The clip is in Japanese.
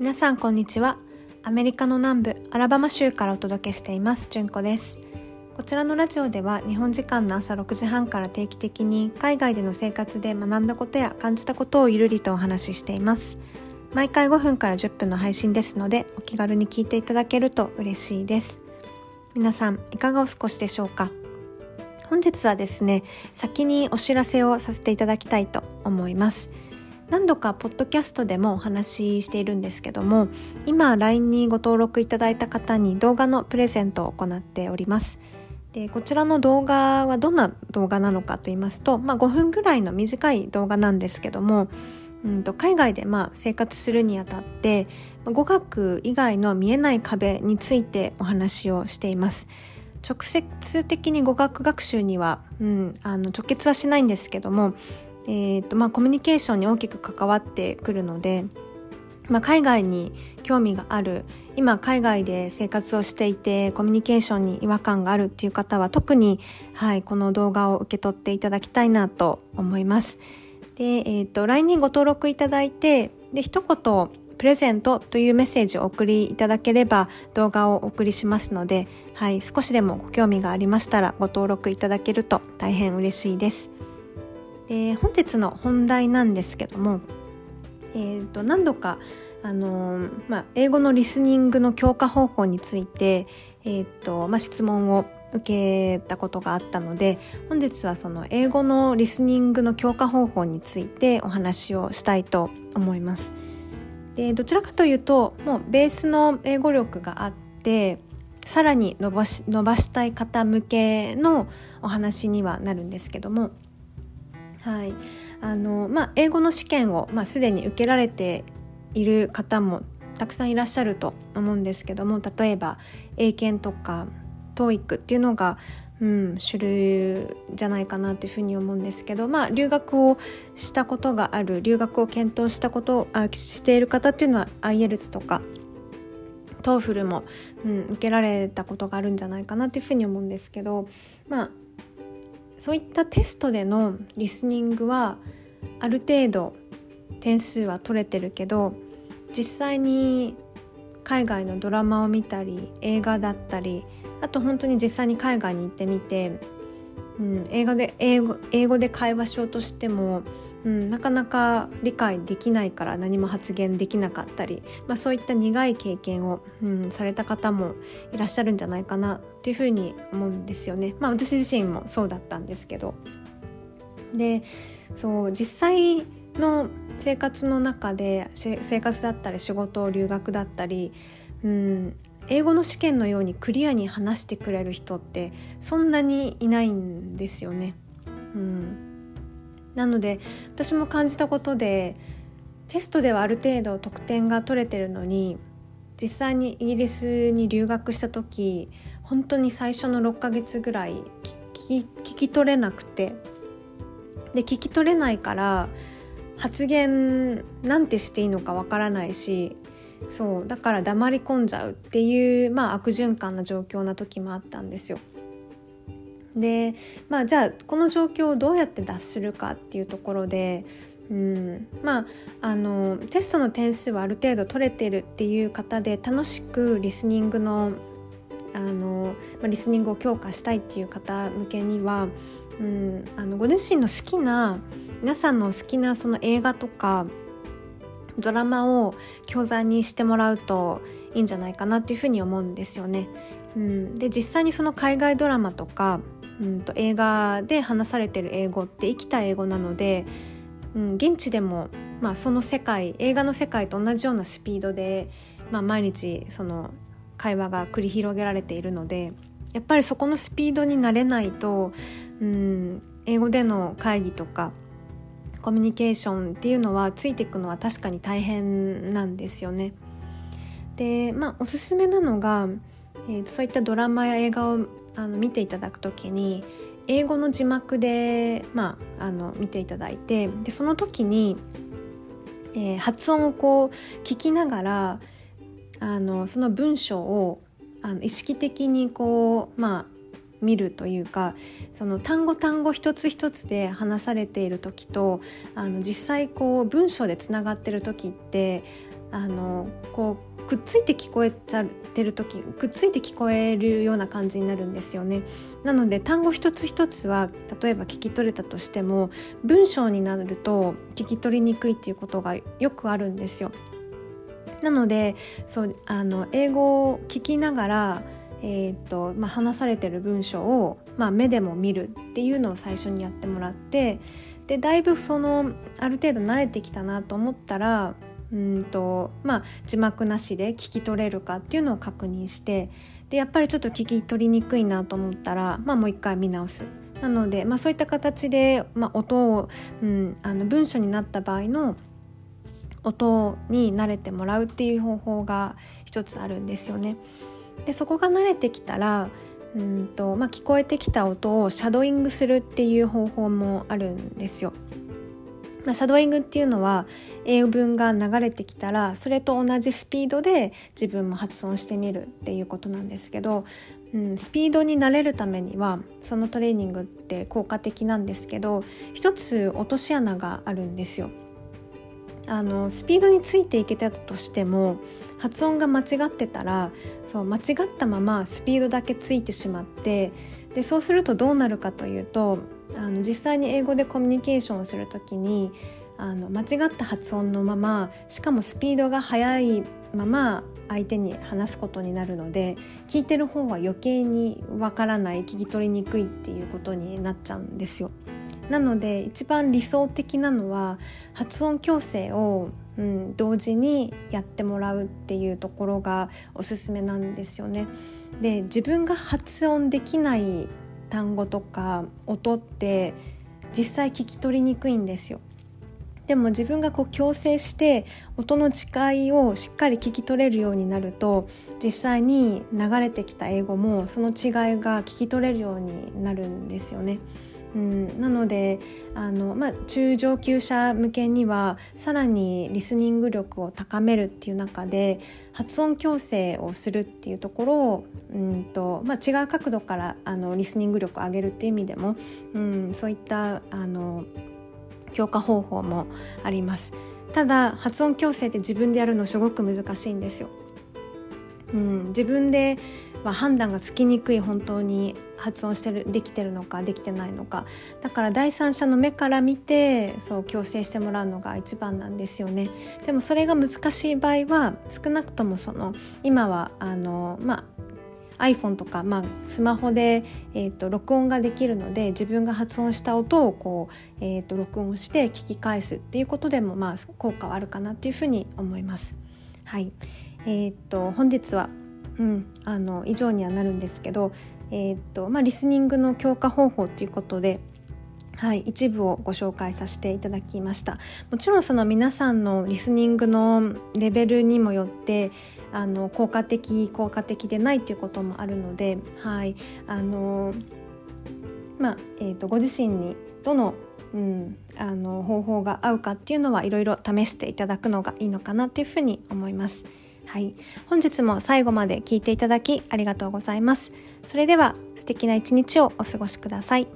皆さんこんにちは。アメリカの南部アラバマ州からお届けしています。じゅんこです。こちらのラジオでは日本時間の朝6時半から定期的に海外での生活で学んだことや感じたことをゆるりとお話ししています。毎回5分から10分の配信ですのでお気軽に聞いていただけると嬉しいです。皆さんいかがお過ごしでしょうか？本日はですね先にお知らせをさせていただきたいと思います。何度かポッドキャストでもお話ししているんですけども今 LINE にご登録いただいた方に動画のプレゼントを行っております。でこちらの動画はどんな動画なのかと言いますと、まあ、5分ぐらいの短い動画なんですけどもうんと海外でまあ生活するにあたって語学以外の見えない壁についてお話をしています。直接的に語学学習には、うん、あの直結はしないんですけども、えーとまあ、コミュニケーションに大きく関わってくるので、まあ、海外に興味がある今海外で生活をしていてコミュニケーションに違和感があるっていう方は特に、はい、この動画を受け取っていただきたいなと思います。で、えーと、LINE にご登録いただいてで一言プレゼントというメッセージをお送りいただければ動画をお送りしますので、はい、少しでもご興味がありましたらご登録いただけると大変嬉しいです。で本日の本題なんですけども、えーと、何度かあのー、まあ、英語のリスニングの強化方法について、えーとまあ、質問を受けたことがあったので本日はその英語のリスニングの強化方法についてお話をしたいと思います。でどちらかというともうベースの英語力があってさらに伸ばし伸ばしたい方向けのお話にはなるんですけども、はい。あのまあ、英語の試験を、まあ、すでに受けられている方もたくさんいらっしゃると思うんですけども例えば英検とか TOEIC っていうのが、うん、主流じゃないかなというふうに思うんですけど、まあ、留学をしたことがある留学を検討したことあしている方っていうのは IELTS とか TOEFL も、うん、受けられたことがあるんじゃないかなというふうに思うんですけど、まあ、そういったテストでのリスニングはある程度点数は取れてるけど実際に海外のドラマを見たり映画だったりあと本当に実際に海外に行ってみて、うん、英語で英語英語で会話しようとしても、うん、なかなか理解できないから何も発言できなかったり、まあ、そういった苦い経験を、うん、された方もいらっしゃるんじゃないかなというふうに思うんですよね。まあ、私自身もそうだったんですけど。でそう実際の生活の中で生活だったり仕事留学だったり、うん、英語の試験のようにクリアに話してくれる人ってそんなにいないんですよね。うん、なので私も感じたことでテストではある程度得点が取れてるのに実際にイギリスに留学した時本当に最初の6ヶ月ぐらい聞き取れなくてで聞き取れないから発言なんてしていいのかわからないしそうだから黙り込んじゃうっていう、まあ、悪循環な状況な時もあったんですよ。でまあじゃあこの状況をどうやって脱するかっていうところで、うん、まああのテストの点数はある程度取れてるっていう方で楽しくリスニングのあの、まあ、リスニングを強化したいっていう方向けには、うん、あのご自身の好きな皆さんの好きなその映画とかドラマを教材にしてもらうといいんじゃないかなっていうふうに思うんですよね。うん、で実際にその海外ドラマとか、うんと、映画で話されてる英語って生きた英語なので、うん、現地でも、まあ、その世界映画の世界と同じようなスピードで、まあ、毎日その会話が繰り広げられているのでやっぱりそこのスピードになれないと、うん、英語での会議とかコミュニケーションっていうのはついていくのは確かに大変なんですよね。でまあおすすめなのが、えー、そういったドラマや映画をあの見ていただく時に英語の字幕で、まあ、あの見ていただいてでその時に、えー、発音をこう聞きながらあのその文章をあの意識的にこうまあ見るというかその単語単語一つ一つで話されている時とあの実際こう文章でつながってる時ってあのこうくっついて聞こえちゃってる時くっついて聞こえるような感じになるんですよね。なので単語一つ一つは例えば聞き取れたとしても文章になると聞き取りにくいっていうことがよくあるんですよ。なのでそうあの英語を聞きながらえーとまあ、話されてる文章を、まあ、目でも見るっていうのを最初にやってもらってでだいぶそのある程度慣れてきたなと思ったらうんと、まあ、字幕なしで聞き取れるかっていうのを確認してでやっぱりちょっと聞き取りにくいなと思ったら、まあ、もう一回見直す。なので、まあ、そういった形で、まあ、音を、うん、あの文章になった場合の音に慣れてもらうっていう方法が一つあるんですよね。でそこが慣れてきたらうんと、まあ、聞こえてきた音をシャドーイングするっていう方法もあるんですよ。まあ、シャドーイングっていうのは英文が流れてきたらそれと同じスピードで自分も発音してみるっていうことなんですけど、うん、スピードに慣れるためにはそのトレーニングって効果的なんですけど一つ落とし穴があるんですよ。あのスピードについていけてたとしても発音が間違ってたらそう間違ったままスピードだけついてしまってでそうするとどうなるかというとあの実際に英語でコミュニケーションをする時にあの間違った発音のまましかもスピードが速いまま相手に話すことになるので聞いてる方は余計にわからない聞き取りにくいっていうことになっちゃうんですよ。なので一番理想的なのは発音矯正を、うん、同時にやってもらうっていうところがおすすめなんですよね。で自分が発音できない単語とか音って実際聞き取りにくいんですよ。でも自分がこう矯正して音の違いをしっかり聞き取れるようになると実際に流れてきた英語もその違いが聞き取れるようになるんですよね。うん、なのであの、まあ、中上級者向けにはさらにリスニング力を高めるっていう中で発音矯正をするっていうところをうんと、まあ、違う角度からあのリスニング力を上げるっていう意味でも、うん、そういったあの強化方法もあります。ただ発音矯正って自分でやるのすごく難しいんですよ。うん、自分では判断がつきにくい本当に発音してるできてるのかできてないのか。だから第三者の目から見てそう矯正してもらうのが一番なんですよね。でもそれが難しい場合は少なくともその今はあのまあ iPhone とか、まあ、スマホで、えーと、録音ができるので自分が発音した音をこう、えーと録音して聞き返すっていうことでも、まあ、効果はあるかなっていうふうに思います。はい。えーと本日はうん、あの以上にはなるんですけど、えー、っとまあ、リスニングの強化方法ということではい、一部をご紹介させていただきましたもちろんその皆さんのリスニングのレベルにもよってあの効果的効果的でないということもあるので、はいあのまあえーと、とご自身にどの,、うん、あの方法が合うかっていうのはいろいろ試していただくのがいいのかなというふうに思います。はい、本日も最後まで聞いていただきありがとうございます。それでは素敵な一日をお過ごしください。